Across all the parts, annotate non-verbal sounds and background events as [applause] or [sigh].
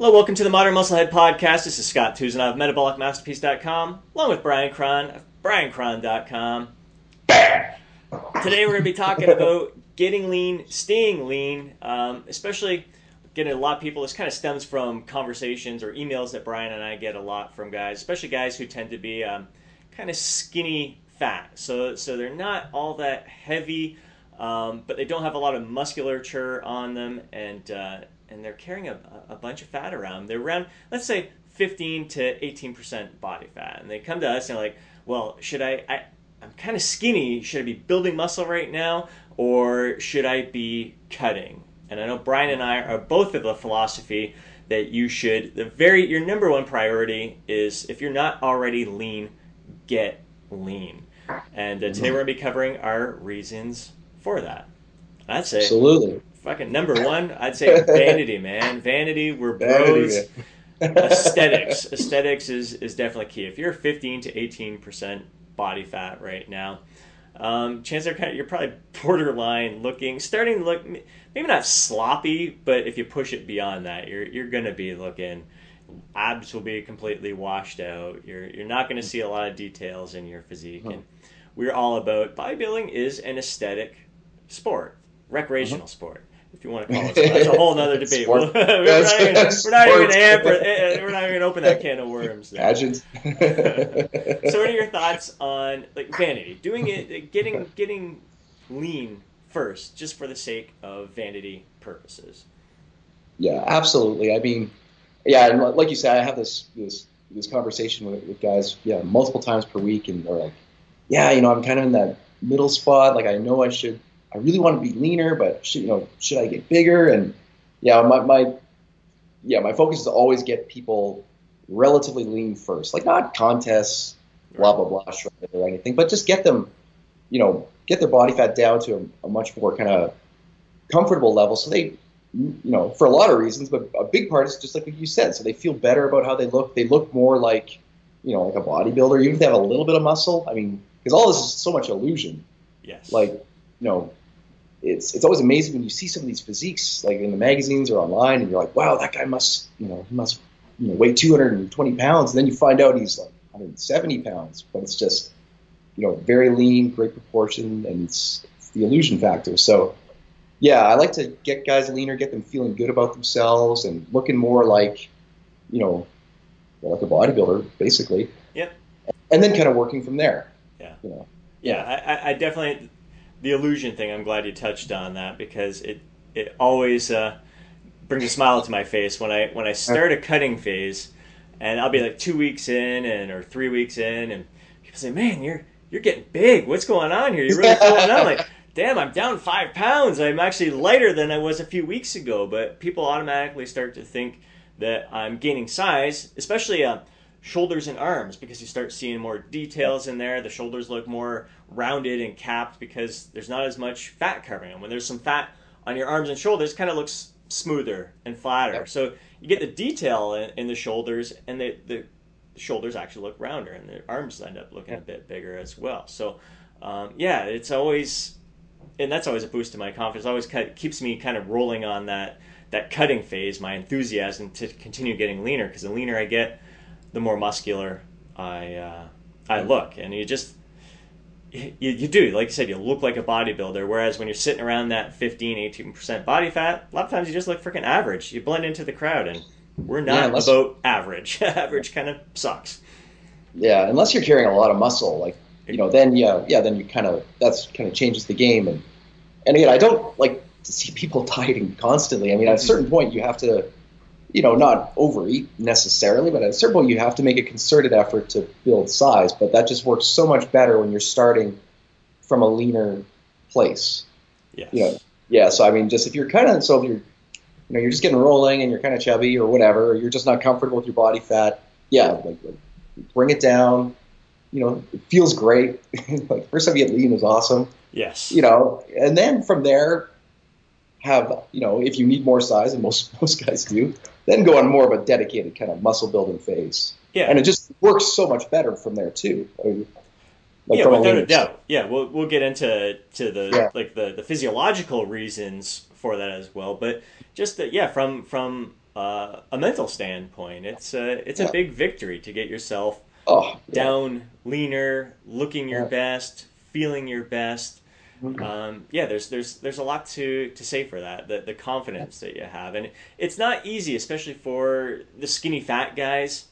Hello, welcome to the Modern Musclehead Podcast. This is Scott Tousignant of MetabolicMasterpiece.com, along with Brian Krahn of BrianKrahn.com. Today we're going to be talking [laughs] about getting lean, staying lean, um, especially getting a lot of people. This kind of stems from conversations or emails that Brian and I get a lot from guys, especially guys who tend to be um, kind of skinny fat. So, so they're not all that heavy, um, but they don't have a lot of musculature on them, and uh, and they're carrying a, a bunch of fat around. They're around, let's say, 15 to 18 percent body fat, and they come to us and they're like, "Well, should I? I I'm kind of skinny. Should I be building muscle right now, or should I be cutting?" And I know Brian and I are both of the philosophy that you should. The very your number one priority is if you're not already lean, get lean. And uh, today we're gonna be covering our reasons for that. I'd say Absolutely. Fucking number one, I'd say vanity, man. Vanity, we're bros. Vanity, [laughs] Aesthetics. Aesthetics is, is definitely key. If you're 15 to 18% body fat right now, um, chances are kind of, you're probably borderline looking, starting to look, maybe not sloppy, but if you push it beyond that, you're, you're going to be looking, abs will be completely washed out. You're, you're not going to see a lot of details in your physique. And we're all about bodybuilding is an aesthetic sport, recreational sport, if you want to call it. So that's a whole other debate. [laughs] We're, not even, we're not even [laughs] hamper, eh, eh, we're not even open that can of worms. Pageant. So, what are your thoughts on like vanity? Doing it, getting getting lean first, just for the sake of vanity purposes. yeah, absolutely. I mean, yeah, and like you said, I have this this this conversation with, with guys, yeah, multiple times per week, and they're like, yeah, you know, I'm kind of in that middle spot. Like, I know I should, I really want to be leaner, but should, you know, should I get bigger? And yeah, my my yeah, my focus is to always get people relatively lean first, like not contests, blah blah blah, or anything, but just get them, you know, get their body fat down to a, a much more kind of comfortable level, so they, you know, for a lot of reasons, but a big part is just like what you said, so they feel better about how they look. They look more like, you know, like a bodybuilder, even if they have a little bit of muscle. I mean, because all this is so much illusion. Yes. Like, you know, it's it's always amazing when you see some of these physiques, like in the magazines or online, and you're like, wow, that guy must, you know, he must, you know, weigh 220 pounds, and then you find out he's like 170 pounds, but it's just, you know, very lean, great proportion, and it's, it's the illusion factor. So, yeah, I like to get guys leaner, get them feeling good about themselves, and looking more like, you know, like a bodybuilder, basically. Yep. And then kind of working from there. Yeah. You know. Yeah, I- I definitely the illusion thing. I'm glad you touched on that because it it always uh, brings a smile to my face when I when I start a cutting phase, and I'll be like two weeks in and or three weeks in, and people say, "Man, you're you're getting big. What's going on here? You're really [laughs] going on." Like, damn, I'm down five pounds. I'm actually lighter than I was a few weeks ago. But people automatically start to think that I'm gaining size, especially. Uh, shoulders and arms because you start seeing more details in there. The shoulders look more rounded and capped because there's not as much fat covering them. When there's some fat on your arms and shoulders, it kind of looks smoother and flatter. Yep. So you get the detail in, in the shoulders, and the, the shoulders actually look rounder, and the arms end up looking a bit bigger as well. So um, yeah, it's always and that's always a boost to my confidence. Always kind of keeps me kind of rolling on that that cutting phase, my enthusiasm to continue getting leaner. Because the leaner I get, the more muscular I uh, I look, and you just you, you do like you said, you look like a bodybuilder. Whereas when you're sitting around that 15, 18 percent body fat, a lot of times you just look freaking average. You blend into the crowd, and we're Yeah, not unless- about average. [laughs] average kind of sucks. Yeah, unless you're carrying a lot of muscle, like you know, then yeah, yeah, then you kind of that's kind of changes the game. And and again, I don't like to see people [laughs] dieting constantly. I mean, at a certain point, you have to, you know, not overeat necessarily, but at a certain point, you have to make a concerted effort to build size. But that just works so much better when you're starting from a leaner place. Yes. You know, yeah. So I mean, just if you're kind of so if you're, you know, you're just getting rolling and you're kind of chubby or whatever, or you're just not comfortable with your body fat. Yeah, like, like bring it down. You know, it feels great. [laughs] like first time you get lean is awesome. Yes. You know, and then from there, have you know, if you need more size, and most [laughs] most guys do, then go on more of a dedicated kind of muscle building phase. Yeah. And it just works so much better from there too. I mean, like yeah, without a doubt. Yeah, we'll we'll get into to the Yeah. like the, the physiological reasons for that as well. But just that, yeah, from from uh, a mental standpoint. It's a it's a big victory to get yourself Oh, yeah. down leaner, looking your Yeah. best, feeling your best. Mhm. Um, yeah, there's there's there's a lot to to say for that. The the confidence that you have, and it's not easy, especially for the skinny fat guys,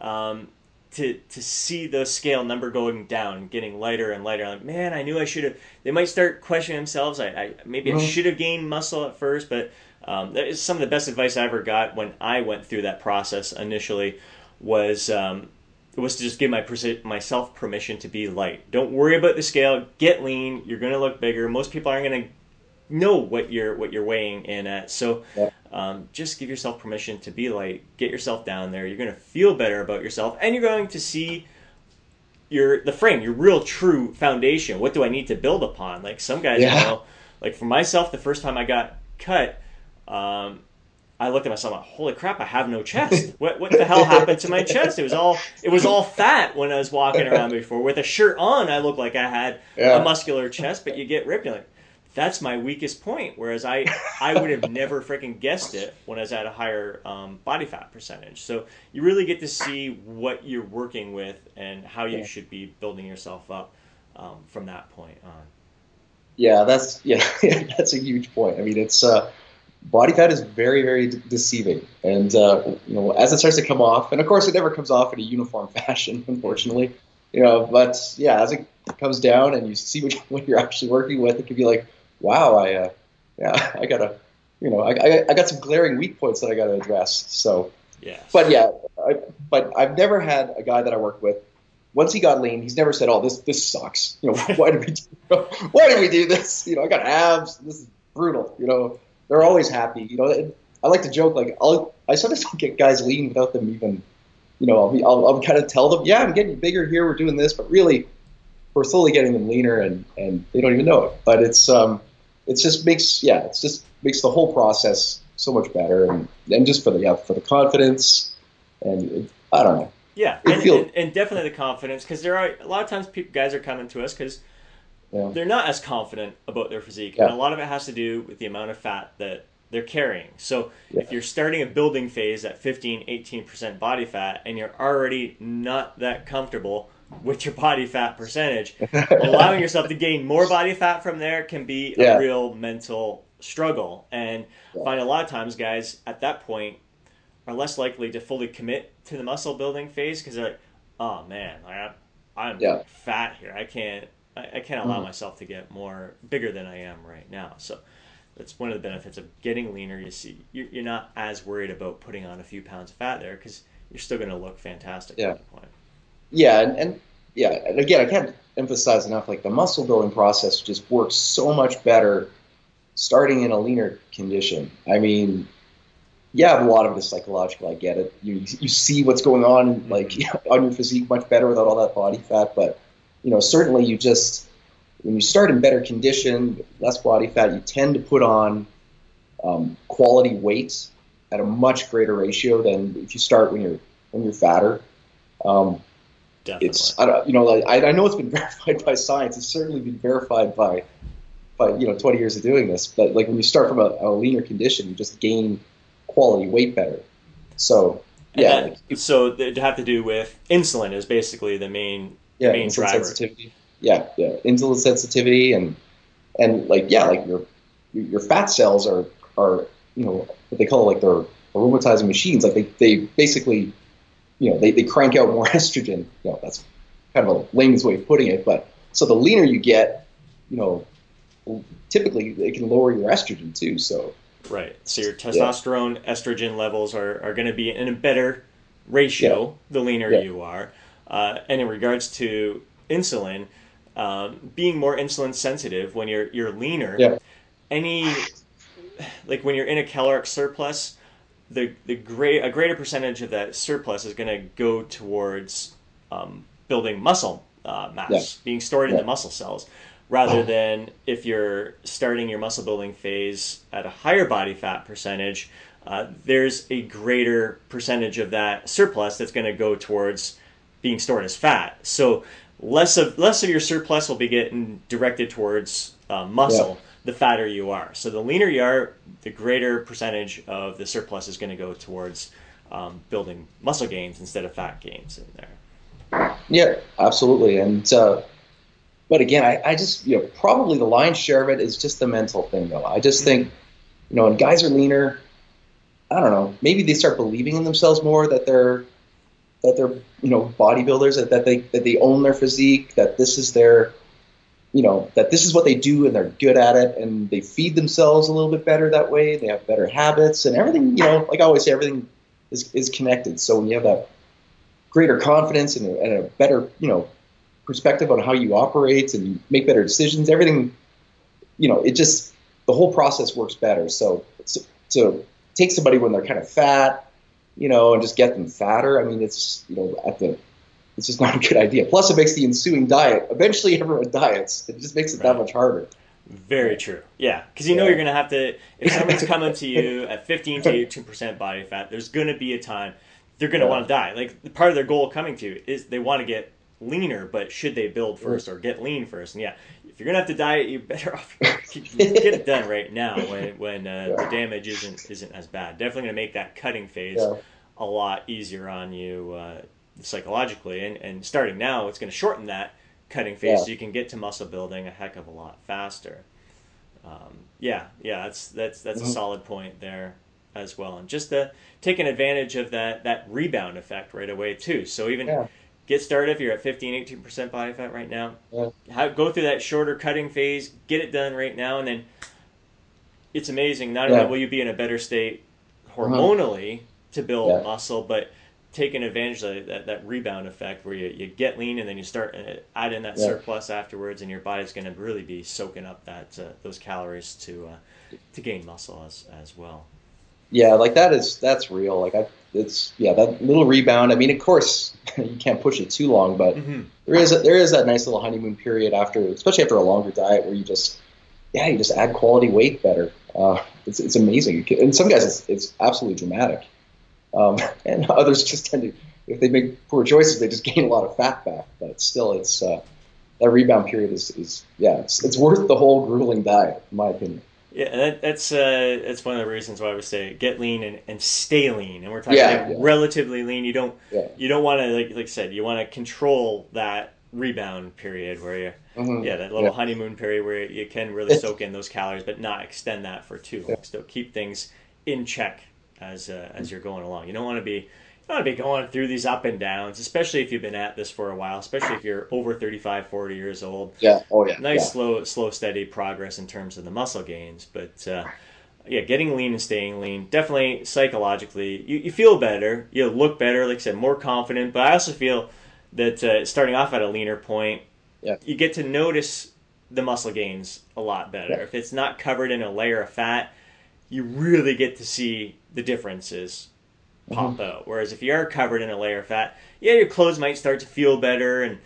um, to to see the scale number going down, getting lighter and lighter. Like, man, I knew I should have. They might start questioning themselves. I, I maybe I Mhm. should have gained muscle at first, but um, that is some of the best advice I ever got when I went through that process initially. Was um, was to just give my persi- myself permission to be light. Don't worry about the scale. Get lean. You're going to look bigger. Most people aren't going to know what you're what you're weighing in at. So Yeah. um, just give yourself permission to be light. Get yourself down there. You're going to feel better about yourself, and you're going to see your the frame, your real true foundation. What do I need to build upon? Like some guys, Yeah. you know, like for myself, the first time I got cut. Um, I looked at myself like, holy crap, I have no chest. [laughs] What what the hell happened to my chest? It was all it was all fat when I was walking around [laughs] before. With a shirt on, I looked like I had Yeah. a muscular chest, but you get ripped, you're like, that's my weakest point. Whereas I I would have never freaking guessed it when I was at a higher um, body fat percentage. So you really get to see what you're working with and how you Yeah. should be building yourself up um, from that point on. Yeah, that's yeah, [laughs] that's a huge point. I mean, it's uh, body fat is very, very de- deceiving, and uh, you know, as it starts to come off, and of course, it never comes off in a uniform [laughs] fashion, unfortunately. You know, but yeah, as it comes down and you see what, [laughs] what you're actually working with, it can be like, wow, I, uh, yeah, [laughs] I gotta, you know, I, I, I got some glaring weak points that I gotta address. So, Yes. but yeah, I, but I've never had a guy that I worked with. Once he got lean, he's never said, "Oh, this this sucks." You know, why did we do, why did we do this? You know, I got abs. This is brutal. You know, they're always happy. You know, I like to joke like I'll I sometimes [laughs] get guys lean without them even. You know, I'll be I'll, I'll kind of tell them, "Yeah, I'm getting bigger here. We're doing this," but really, we're slowly getting them leaner, and and they don't even know it. But it's um, it's just makes yeah, it's just makes the whole process so much better, and and just for the yeah for the confidence, and it, I don't know. Yeah, and, feel- and, and definitely the confidence because there are a lot of times people, guys are coming to us because Yeah. they're not as confident about their physique, Yeah. and a lot of it has to do with the amount of fat that they're carrying. So Yeah. if you're starting a building phase at 15, 18% body fat, and you're already not that comfortable with your body fat percentage, [laughs] allowing yourself to gain more body fat from there can be a real mental struggle. And Yeah. find a lot of times guys at that point are less likely to fully commit to the muscle building phase because they're like, oh man, like, I'm, I'm Yeah. fat here. I can't I, I can't allow Mhm. myself to get more bigger than I am right now. So that's one of the benefits of getting leaner. You see, you're, you're not as worried about putting on a few pounds of fat there because you're still going to look fantastic Yeah. at that point. Yeah, and, and yeah, and again, I can't emphasize enough. Like the muscle building process just works so much better starting in a leaner condition. I mean, yeah, a lot of it is psychological. I get it. You you see what's going on like [laughs] on your physique much better without all that body fat. But you know, certainly you just when you start in better condition, less body fat, you tend to put on um, quality weight at a much greater ratio than if you start when you're when you're fatter. Um, Definitely. it's I don't, you know like, I, I know it's been [laughs] verified by science. It's certainly been verified by by you know 20 years of doing this. But like when you start from a, a leaner condition, you just gain quality weight better. So yeah, that- so it have to do with insulin is basically the main yeah, main insulin driver. sensitivity. Yeah, yeah, insulin sensitivity and and like yeah, like your your fat cells are are you know what they call like their aromatizing machines. Like they, they basically you know they, they crank out more [laughs] estrogen. You know that's kind of a layman's way of putting it. But so the leaner you get, you know, typically it can lower your estrogen too. So Right. So your testosterone, estrogen levels are, are going to be in a better ratio the leaner Yeah. you are. Uh, and in regards to insulin, um, being more insulin sensitive when you're you're leaner, Yeah. any like when you're in a caloric surplus, the the great a greater percentage of that surplus is going to go towards um, building muscle uh, mass, Yeah. being stored in the muscle cells, rather than if you're starting your muscle building phase at a higher body fat percentage. Uh, there's a greater percentage of that surplus that's going to go towards being stored as fat. So less of less of your surplus will be getting directed towards uh, muscle the fatter you are. So the leaner you are, the greater percentage of the surplus is going to go towards um, building muscle gains instead of fat gains in there. Yeah, absolutely. And uh, but again, I, I just you know probably the lion's share of it is just the mental thing though. I just think you know when guys are leaner, I don't know, maybe they start believing in themselves more that they're that they're you know bodybuilders that, that they that they own their physique that this is their you know that this is what they do and they're good at it and they feed themselves a little bit better that way. They have better habits and everything you know like i always say everything is, is connected. So when you have that greater confidence and a, and a better you know perspective on how you operate and you make better decisions everything you know it just the whole process works better. So so, so take somebody when they're kind of fat you know, and just get them fatter. I mean, it's you know at the it's just not a good idea. Plus, it makes the ensuing diet. Eventually, [laughs] everyone diets. It just makes it right. that much harder. Very true. Yeah, because you know yeah. you're going to have to. If someone's [laughs] coming to you at 15 to 18 percent body fat, there's going to be a time they're going to yeah. want to die. Like part of their goal coming to you is they want to get leaner, but should they build first or get lean first? And yeah, if you're gonna have to diet, you better [laughs] off get it done right now [laughs] when when uh, yeah. the damage isn't isn't as bad. Definitely gonna make that cutting phase yeah. a lot easier on you uh, psychologically, and and starting now, it's gonna shorten that cutting phase yeah. so you can get to muscle building a heck of a lot faster. Um, yeah, yeah, that's that's that's mm-hmm. a solid point there as well, and just the taking advantage of that that rebound effect right away too. So even get started if you're at 15 18% body fat right now yeah. How, go through that shorter cutting phase get it done right now and then it's amazing not only will you be in a better state hormonally uh-huh. to build yeah. muscle but taking advantage of that, that rebound effect where you, you get lean and then you start uh, add in that yeah. surplus afterwards and your body's going to really be soaking up that uh, those calories to uh, to gain muscle as, as well yeah like that is that's real like i it's yeah that little rebound. I mean, of course, [laughs] you can't push it too long, but mm-hmm. there is a, there is that nice little honeymoon period after, especially after a longer diet, where you just yeah you just add quality weight better. Uh, it's it's amazing. And some guys it's, it's absolutely dramatic, um, [laughs] and others just tend to if they make poor choices, they just [laughs] gain a lot of fat back. But still, it's uh, that rebound period is, is yeah it's, it's worth the whole grueling diet, in my opinion. Yeah, that, that's uh, that's one of the reasons why I would say get lean and, and stay lean. And we're talking yeah, yeah. relatively lean. You don't yeah. you don't want to like like I said you want to control that rebound period where you mm-hmm. yeah that little honeymoon period where you can really soak in those calories but not extend that for too long. So keep things in check as uh, as you're going along. You don't want to be to be going through these up and downs, especially if you've been at this for a while, especially if you're over 35, 40 years old. Yeah. Oh, yeah. Nice, yeah. slow, slow, steady progress in terms of the muscle gains. But uh, yeah, getting lean and staying lean, definitely psychologically, you, you feel better. You look better, like I said, more confident. But I also feel that uh, starting off at a leaner point, yeah. you get to notice the muscle gains a lot better. Yeah. If it's not covered in a layer of fat, you really get to see the differences pop mm-hmm. out. Whereas if you are covered in a layer of fat, yeah, your clothes might start to feel better and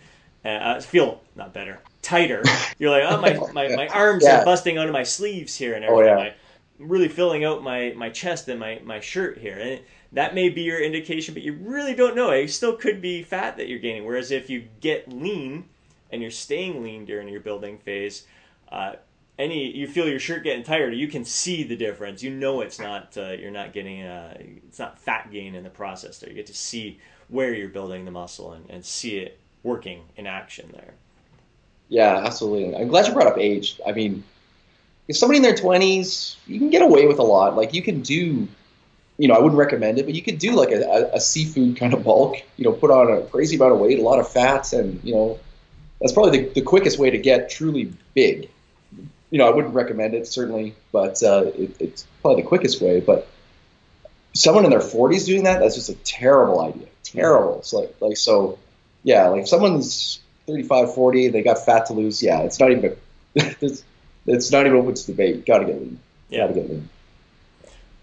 uh, feel not better, tighter. [laughs] You're like, oh my my, my arms yeah. are busting out of my sleeves here and everything. Oh, yeah. I'm really filling out my my chest and my my shirt here. And that may be your indication, but you really don't know. It still could be fat that you're gaining. Whereas if you get lean and you're staying lean during your building phase, uh, any you feel your shirt getting tighter, you can see the difference. You know it's not uh, you're not getting uh, it's not fat gain in the process there. You get to see where you're building the muscle and, and see it working in action there. Yeah, absolutely. I'm glad you brought up age. I mean, if somebody in their 20s, you can get away with a lot. Like you can do, you know, I wouldn't recommend it, but you could do like a, a, a seafood kind of bulk. You know, put on a crazy amount of weight, a lot of fats, and you know, that's probably the, the quickest way to get truly big you know, I wouldn't recommend it certainly, but uh, it, it's probably the quickest way. But someone in their 40s doing that, that's just a terrible idea. Terrible. It's like, like so, yeah, like if someone's 35, 40, they got fat to lose. Yeah, it's not even, [laughs] it's, it's not even open to debate. Got to get lean. Yeah. Got to get lean.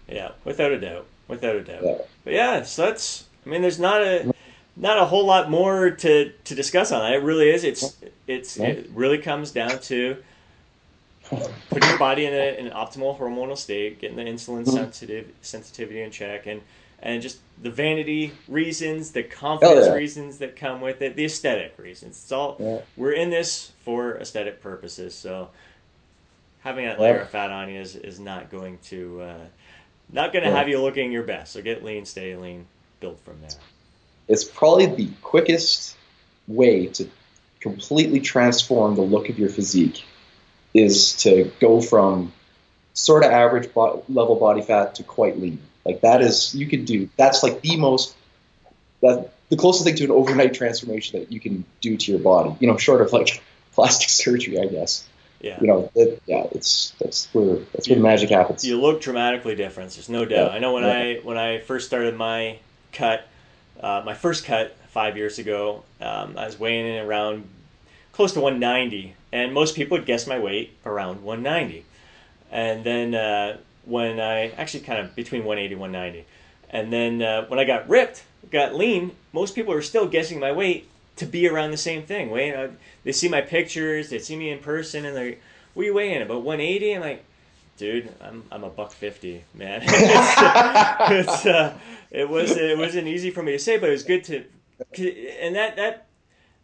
Yeah, without a doubt. Without a doubt. Yeah. But yeah, so that's, I mean, there's not a, not a whole lot more to, to discuss on that. It really is. It's, it's, it really comes down to, putting your body in, a, in, an optimal hormonal state, getting the insulin mm-hmm. sensitive sensitivity in check, and and just the vanity reasons, the confidence yeah. reasons that come with it, the aesthetic reasons. It's all yeah. we're in this for aesthetic purposes. So having that layer of fat on you is, is not going to uh, not going to have you looking your best. So get lean, stay lean, build from there. It's probably the quickest way to completely transform the look of your physique is to go from sort of average bo- level body fat to quite lean. Like that is you can do. That's like the most that the closest thing to an overnight transformation that you can do to your body. You know, short of like [laughs] plastic surgery, I guess. Yeah. You know, it, yeah, it's that's where that's where the magic happens. You look dramatically different. There's no doubt. Yeah. I know when yeah. I when I first started my cut, uh, my first cut five years ago, um, I was weighing in around close to 190, and most people would guess my weight around 190. And then uh, when I actually kind of between 180 and 190, and then uh, when I got ripped, got lean, most people are still guessing my weight to be around the same thing. Uh, they see my pictures, they see me in person, and they're, what are you weighing? About 180? I'm like, dude, I'm, I'm a buck 50, man. [laughs] it's, it's, uh, it was it wasn't easy for me to say, but it was good to, and that that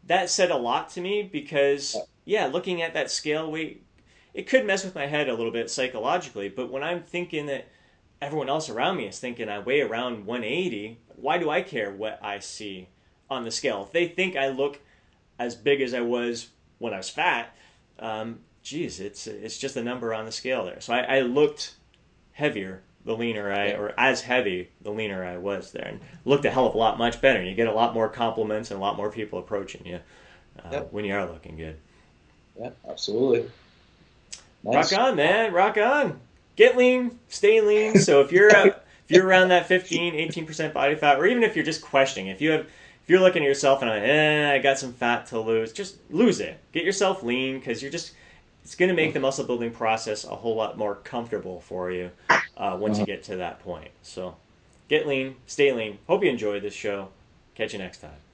that said a lot to me because yeah, looking at that scale weight, it could mess with my head a little bit psychologically. But when I'm thinking that everyone else around me is thinking I weigh around 180, why do I care what I see on the scale? If they think I look as big as I was when I was fat, um, geez, it's it's just a number on the scale there. So I, I looked heavier the leaner I, or as heavy the leaner I was there, and looked a hell of a lot much better. You get a lot more compliments and a lot more people approaching you uh, yep. when you are looking good. Yeah, absolutely. Nice. Rock on, man. Rock on. Get lean, stay lean. So if you're uh, if you're around that 15, 18 percent body fat, or even if you're just questioning, if you have if you're looking at yourself and eh, I got some fat to lose, just lose it. Get yourself lean because you're just it's going to make the muscle building process a whole lot more comfortable for you uh, once you uh-huh. get to that point. So get lean, stay lean. Hope you enjoyed this show. Catch you next time.